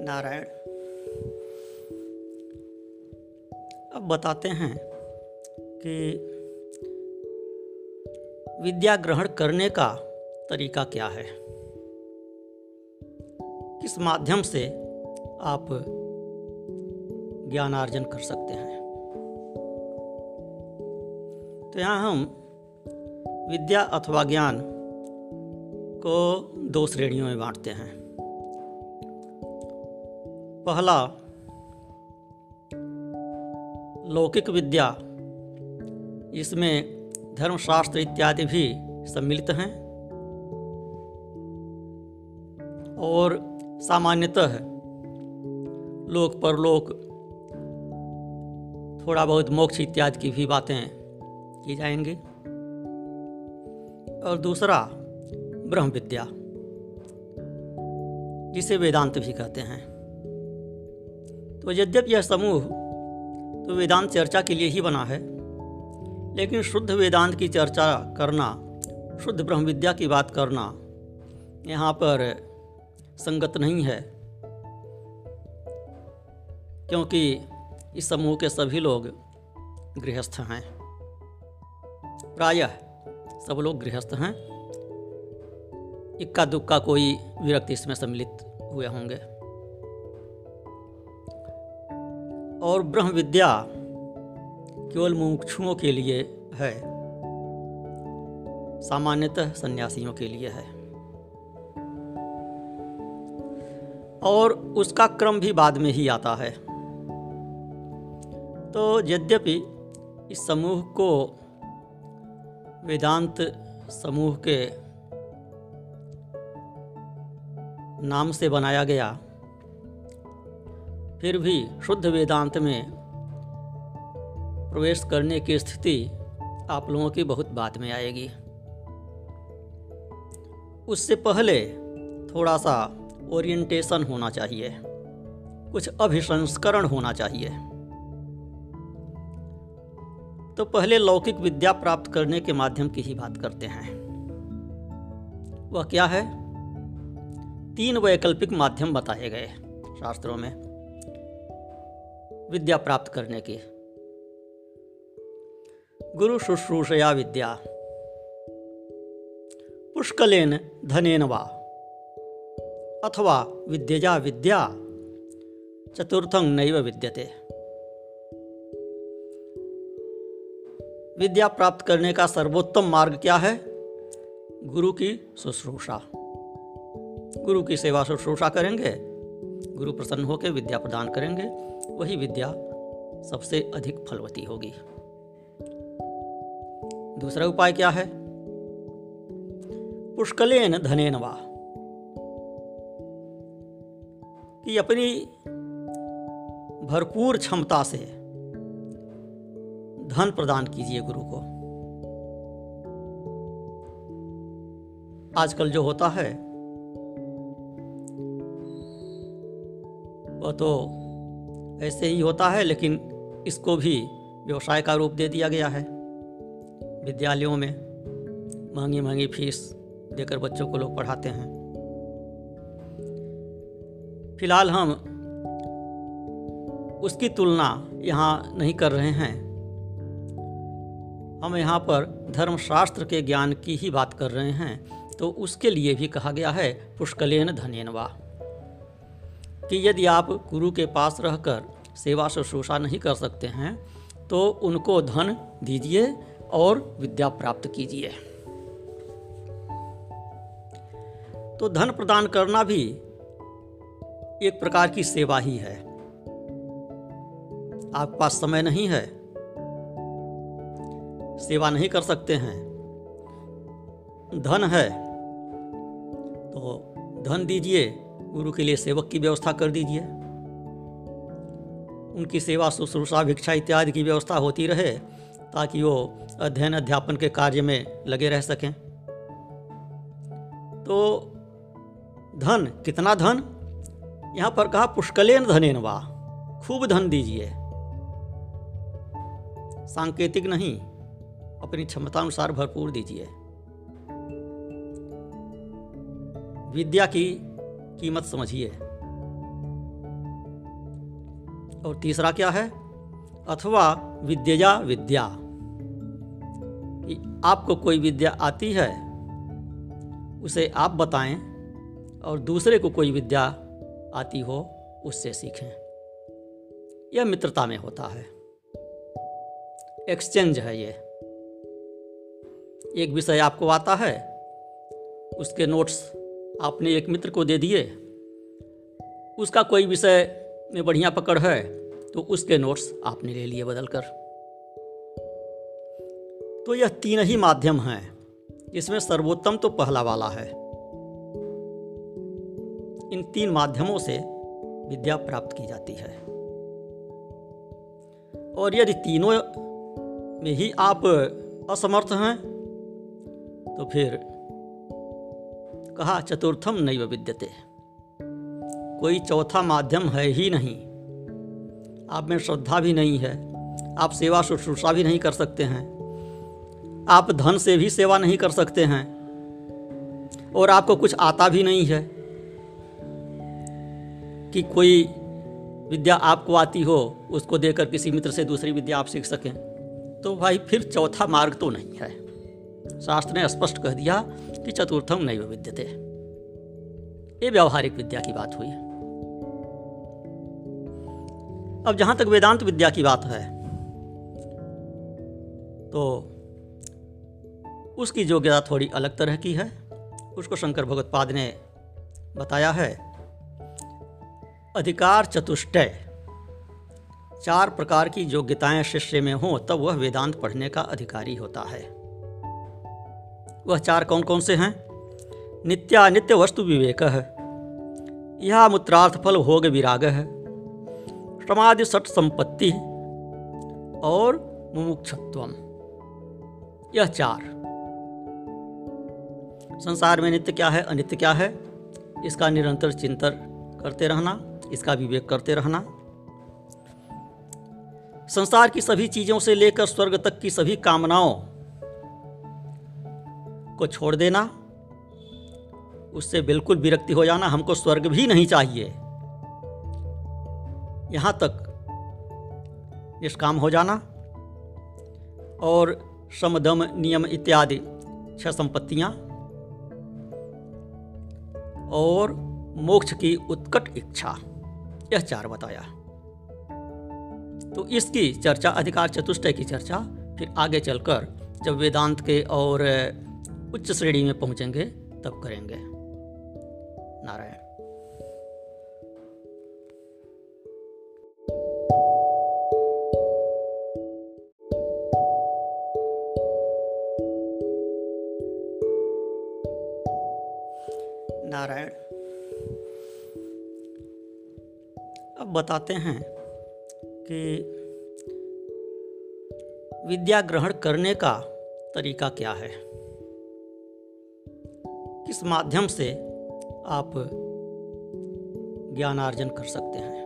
नारायण। अब बताते हैं कि विद्या ग्रहण करने का तरीका क्या है? किस माध्यम से आप ज्ञानार्जन कर सकते हैं? तो यहाँ हम विद्या अथवा ज्ञान को दो श्रेणियों में बांटते हैं। पहला, लौकिक विद्या। इसमें धर्मशास्त्र इत्यादि भी सम्मिलित हैं। और सामान्यतः लोक परलोक, थोड़ा बहुत मोक्ष इत्यादि की भी बातें की जाएँगी। और दूसरा ब्रह्म विद्या जिसे वेदांत भी कहते हैं। तो यद्यपि यह समूह तो वेदांत चर्चा के लिए ही बना है, लेकिन शुद्ध वेदांत की चर्चा करना, शुद्ध ब्रह्म विद्या की बात करना यहाँ पर संगत नहीं है, क्योंकि इस समूह के सभी लोग गृहस्थ हैं। प्रायः सब लोग गृहस्थ हैं। इक्का दुक्का कोई विरक्ति इसमें सम्मिलित हुए होंगे। और ब्रह्म विद्या केवल मुमुक्षुओं के लिए है, सामान्यतः सन्यासियों के लिए है। और उसका क्रम भी बाद में ही आता है। तो यद्यपि इस समूह को वेदांत समूह के नाम से बनाया गया फिर भी शुद्ध वेदांत में प्रवेश करने की स्थिति आप लोगों की बहुत बात में आएगी। उससे पहले थोड़ा सा ओरिएंटेशन होना चाहिए। कुछ अभिसंस्करण होना चाहिए। तो पहले लौकिक विद्या प्राप्त करने के माध्यम की ही बात करते हैं। वह क्या है? तीन वैकल्पिक माध्यम बताए गए शास्त्रों में। विद्या प्राप्त करने की। गुरु शुश्रूषया विद्या। पुष्कलेन धनेन वा। अथवा विद्यजा विद्या, चतुर्थं नैव विद्यते। विद्या प्राप्त करने का सर्वोत्तम मार्ग क्या है? गुरु की शुश्रूषा। गुरु की सेवा शुश्रूषा करेंगे, गुरु प्रसन्न होकर विद्या प्रदान करेंगे। वही विद्या सबसे अधिक फलवती होगी। दूसरा उपाय क्या है? पुष्कलेन धनेन वा। कि अपनी भरपूर क्षमता से धन प्रदान कीजिए गुरु को। आजकल जो होता है, वह तो ऐसे ही होता है, लेकिन इसको भी व्यवसाय का रूप दे दिया गया है। विद्यालयों में महँगी महँगी फ़ीस देकर बच्चों को लोग पढ़ाते हैं। फ़िलहाल हम उसकी तुलना यहाँ नहीं कर रहे हैं। हम यहाँ पर धर्मशास्त्र के ज्ञान की ही बात कर रहे हैं तो उसके लिए भी कहा गया है, पुष्कलेन धनेनवा। कि यदि आप गुरु के पास रहकर सेवा शुश्रूषा नहीं कर सकते हैं तो उनको धन दीजिए और विद्या प्राप्त कीजिए। तो धन प्रदान करना भी एक प्रकार की सेवा ही है। आपके पास समय नहीं है, सेवा नहीं कर सकते हैं, धन है तो धन दीजिए गुरु के लिए सेवक की व्यवस्था कर दीजिए। उनकी सेवा, शुश्रूषा, भिक्षा इत्यादि की व्यवस्था होती रहे, ताकि वो अध्ययन, अध्यापन के कार्य में लगे रह सकें। तो धन, कितना धन? यहाँ पर कहा, पुष्कलेन धनेन वाह खूब धन दीजिए। सांकेतिक नहीं, अपनी क्षमता अनुसार भरपूर दीजिए। विद्या की कीमत समझिए। और तीसरा क्या है? अथवा विद्या। विद्या आपको कोई विद्या आती है, उसे आप बताएँ और दूसरे को कोई विद्या आती हो, उससे सीखें। यह मित्रता में होता है। एक्सचेंज है ये। एक विषय आपको आता है, उसके नोट्स आपने एक मित्र को दे दिए। उसका कोई विषय में बढ़िया पकड़ है तो उसके नोट्स आपने ले लिए बदल कर तो यह तीन ही माध्यम हैं। इसमें सर्वोत्तम तो पहला वाला है। इन तीन माध्यमों से विद्या प्राप्त की जाती है। और यदि तीनों में ही आप असमर्थ हैं तो फिर कहा, चतुर्थम नैव विद्यते। कोई चौथा माध्यम है ही नहीं। आप में श्रद्धा भी नहीं है, आप सेवा शुश्रूषा भी नहीं कर सकते हैं। आप धन से भी सेवा नहीं कर सकते हैं, और आपको कुछ आता भी नहीं है कि कोई विद्या आपको आती हो, उसको देकर किसी मित्र से दूसरी विद्या आप सीख सकें। तो भाई, फिर चौथा मार्ग तो नहीं है। शास्त्र ने स्पष्ट कह दिया कि चतुर्थम नहीं विद्यते। ये व्यवहारिक विद्या की बात हुई अब जहाँ तक वेदांत विद्या की बात है तो उसकी योग्यता थोड़ी अलग तरह की है। उसको शंकर भगवत्पाद ने बताया है, अधिकार चतुष्टय, चार प्रकार की योग्यताएँ शिष्य में हों, तब वह वेदांत पढ़ने का अधिकारी होता है। वह चार कौन कौन से हैं? नित्यानित्य वस्तु विवेक है। यह मूत्रार्थ फल भोग विराग है। समाधि सट संपत्ति और मुमुक्षत्वम। यह चार। संसार में नित्य क्या है, अनित्य क्या है? इसका निरंतर चिंतन करते रहना, इसका विवेक करते रहना। संसार की सभी चीज़ों से लेकर स्वर्ग तक की सभी कामनाओं को छोड़ देना। उससे बिल्कुल विरक्ति हो जाना हमको स्वर्ग भी नहीं चाहिए। यहाँ तक निष्काम हो जाना। और समदम नियम इत्यादि छह संपत्तियाँ। और मोक्ष की उत्कट इच्छा, यह चार बताया। तो इसकी चर्चा, अधिकार चतुष्टय की चर्चा, फिर आगे चलकर जब वेदांत के और उच्च श्रेणी में पहुँचेंगे, तब करेंगे। नारायण। नारायण, अब बताते हैं कि विद्या ग्रहण करने का तरीका क्या है। माध्यम से आप ज्ञानार्जन कर सकते हैं।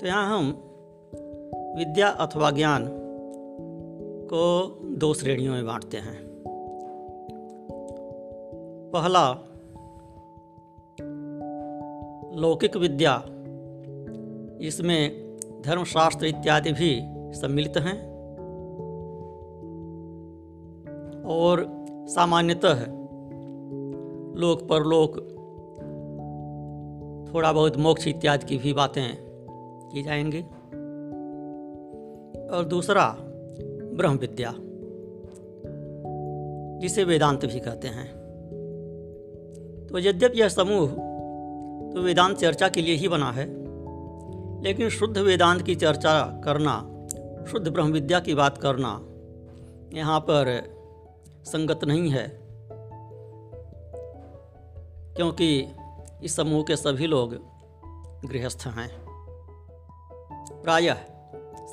तो यहाँ हम विद्या अथवा ज्ञान को दो श्रेणियों में बांटते हैं। पहला, लौकिक विद्या, इसमें धर्मशास्त्र इत्यादि भी सम्मिलित हैं। और सामान्यतः लोक परलोक थोड़ा बहुत मोक्ष इत्यादि की भी बातें की जाएँगी। और दूसरा ब्रह्म विद्या जिसे वेदांत भी कहते हैं। तो यद्यप यह समूह तो वेदांत चर्चा के लिए ही बना है, लेकिन शुद्ध वेदांत की चर्चा करना, शुद्ध ब्रह्म विद्या की बात करना, यहाँ पर संगत नहीं है। क्योंकि इस समूह के सभी लोग गृहस्थ हैं। प्रायः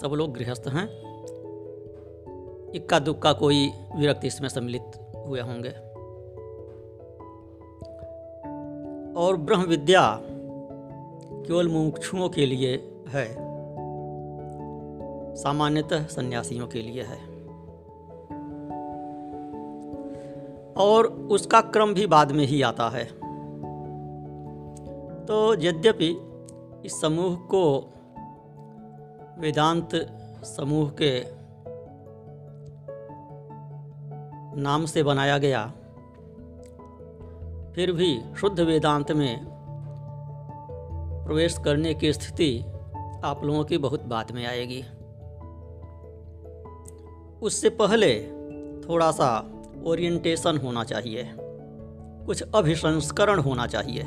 सब लोग गृहस्थ हैं। इक्का दुक्का कोई विरक्ति इसमें सम्मिलित हुए होंगे। और ब्रह्म विद्या केवल मुमुक्षुओं के लिए है, सामान्यतः सन्यासियों के लिए है। और उसका क्रम भी बाद में ही आता है। तो यद्यपि इस समूह को वेदांत समूह के नाम से बनाया गया, फिर भी शुद्ध वेदांत में प्रवेश करने की स्थिति आप लोगों की बहुत बाद में आएगी। उससे पहले थोड़ा सा ओरिएंटेशन होना चाहिए। कुछ अभिसंस्करण होना चाहिए।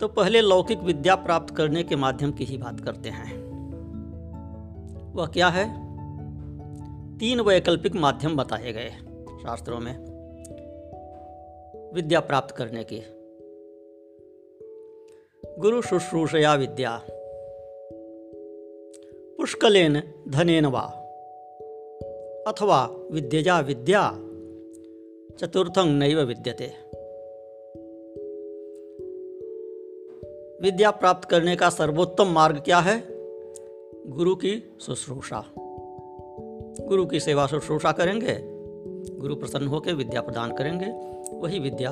तो पहले लौकिक विद्या प्राप्त करने के माध्यम की ही बात करते हैं। वह क्या है? तीन वैकल्पिक माध्यम बताए गए शास्त्रों में। विद्या प्राप्त करने की। गुरु शुश्रूषया विद्या। पुष्कलेन धनेन वा। अथवा विद्यजा विद्या चतुर्थं नैव विद्यते। विद्या प्राप्त करने का सर्वोत्तम मार्ग क्या है? गुरु की शुश्रूषा। गुरु की सेवा शुश्रूषा करेंगे, गुरु प्रसन्न होकर विद्या प्रदान करेंगे, वही विद्या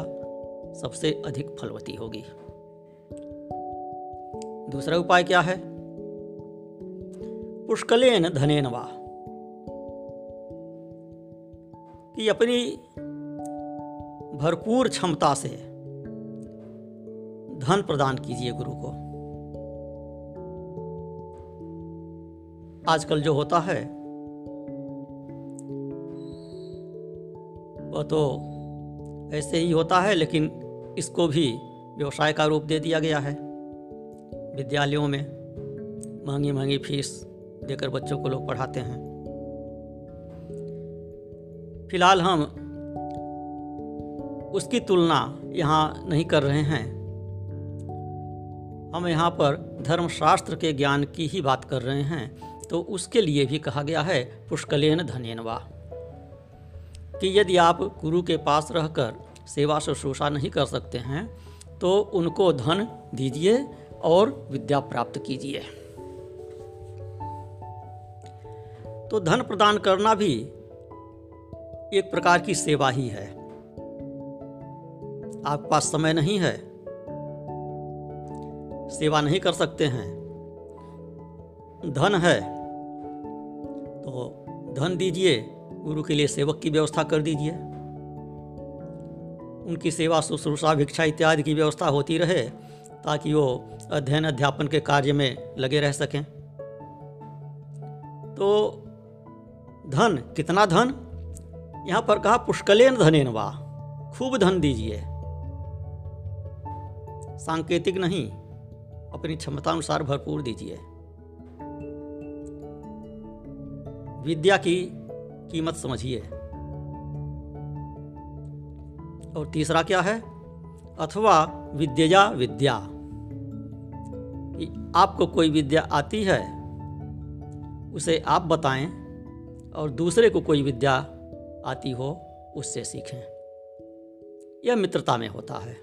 सबसे अधिक फलवती होगी। दूसरा उपाय क्या है? पुष्कलेन धनेन वा। कि अपनी भरपूर क्षमता से धन प्रदान कीजिए गुरु को। आजकल जो होता है, वह तो ऐसे ही होता है, लेकिन इसको भी व्यवसाय का रूप दे दिया गया है। विद्यालयों में महँगी महँगी फ़ीस देकर बच्चों को लोग पढ़ाते हैं। फ़िलहाल हम उसकी तुलना यहाँ नहीं कर रहे हैं। हम यहाँ पर धर्मशास्त्र के ज्ञान की ही बात कर रहे हैं तो उसके लिए भी कहा गया है, पुष्कलेन धनेन वा कि यदि आप गुरु के पास रहकर सेवा शुश्रूषा नहीं कर सकते हैं तो उनको धन दीजिए और विद्या प्राप्त कीजिए। तो धन प्रदान करना भी एक प्रकार की सेवा ही है। आपके पास समय नहीं है। सेवा नहीं कर सकते हैं। धन है। तो धन दीजिए, गुरु के लिए सेवक की व्यवस्था कर दीजिए। उनकी सेवा, शुश्रूषा, भिक्षा इत्यादि की व्यवस्था होती रहे, ताकि वो अध्ययन, अध्यापन के कार्य में लगे रह सकें। तो धन, कितना धन? यहाँ पर कहा, पुष्कलेन धनेन वा, खूब धन दीजिए। सांकेतिक नहीं, अपनी क्षमता अनुसार भरपूर दीजिए। विद्या की कीमत समझिए। और तीसरा क्या है? अथवा विद्या। विद्या आपको कोई विद्या आती है, उसे आप बताएँ, और दूसरे को कोई विद्या आती हो, उससे सीखें। यह मित्रता में होता है।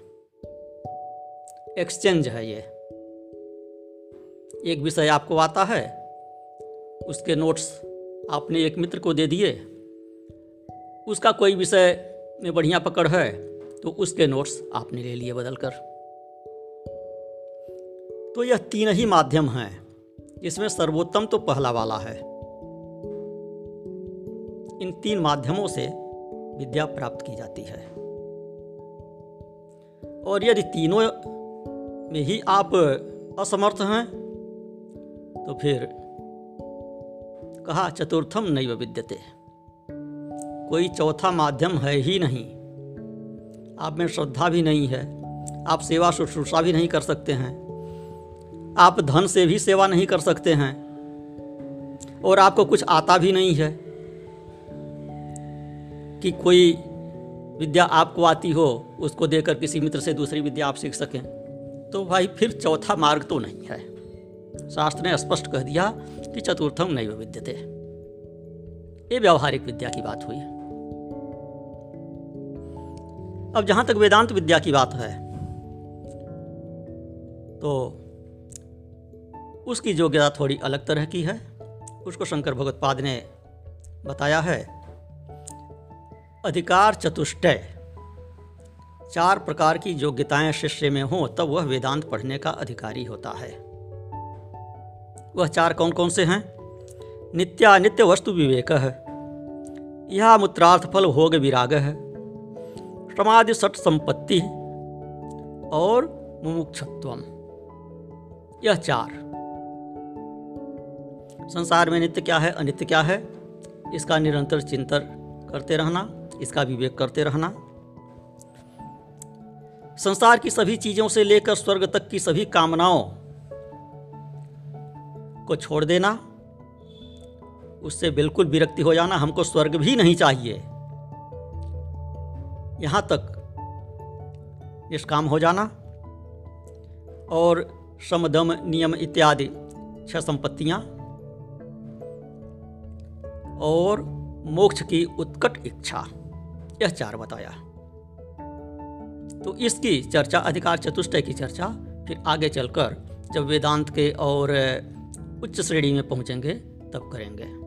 एक्सचेंज है ये। एक विषय आपको आता है, उसके नोट्स आपने एक मित्र को दे दिए, उसका कोई विषय में बढ़िया पकड़ है तो उसके नोट्स आपने ले लिए बदल कर तो यह तीन ही माध्यम हैं, इसमें सर्वोत्तम तो पहला वाला है। इन तीन माध्यमों से विद्या प्राप्त की जाती है। और यदि तीनों में ही आप असमर्थ हैं तो फिर कहा चतुर्थम नैव विद्यते। कोई चौथा माध्यम है ही नहीं। आप में श्रद्धा भी नहीं है, आप सेवा शुश्रूषा भी नहीं कर सकते हैं, आप धन से भी सेवा नहीं कर सकते हैं, और आपको कुछ आता भी नहीं है कि कोई विद्या आपको आती हो, उसको देकर किसी मित्र से दूसरी विद्या आप सीख सकें। तो भाई फिर चौथा मार्ग तो नहीं है। शास्त्र ने स्पष्ट कह दिया कि चतुर्थम नहीं विद्यते। ये व्यवहारिक विद्या की बात हुई। अब जहाँ तक वेदांत विद्या की बात है तो उसकी योग्यता थोड़ी अलग तरह की है। उसको शंकर भगवत्पाद ने बताया है अधिकार चतुष्टय। चार प्रकार की योग्यताएँ शिष्य में हों, तब वह वेदांत पढ़ने का अधिकारी होता है। वह चार कौन कौन से हैं? नित्यानित्य वस्तु विवेक है। यह मूत्रार्थ फल भोग विराग है। समाधि सट संपत्ति और मुमुक्षत्वम। यह चार। संसार में नित्य क्या है, अनित्य क्या है? इसका निरंतर चिंतन करते रहना। इसका विवेक करते रहना। संसार की सभी चीज़ों से लेकर स्वर्ग तक की सभी कामनाओं को छोड़ देना, उससे बिल्कुल विरक्ति हो जाना हमको स्वर्ग भी नहीं चाहिए। यहाँ तक निष्काम हो जाना और समदम नियम इत्यादि छह संपत्तियाँ और मोक्ष की उत्कट इच्छा। यह चार बताया। तो इसकी चर्चा, अधिकार चतुष्टय की चर्चा, फिर आगे चलकर जब वेदांत के और, उच्च श्रेणी में पहुँचेंगे, तब करेंगे।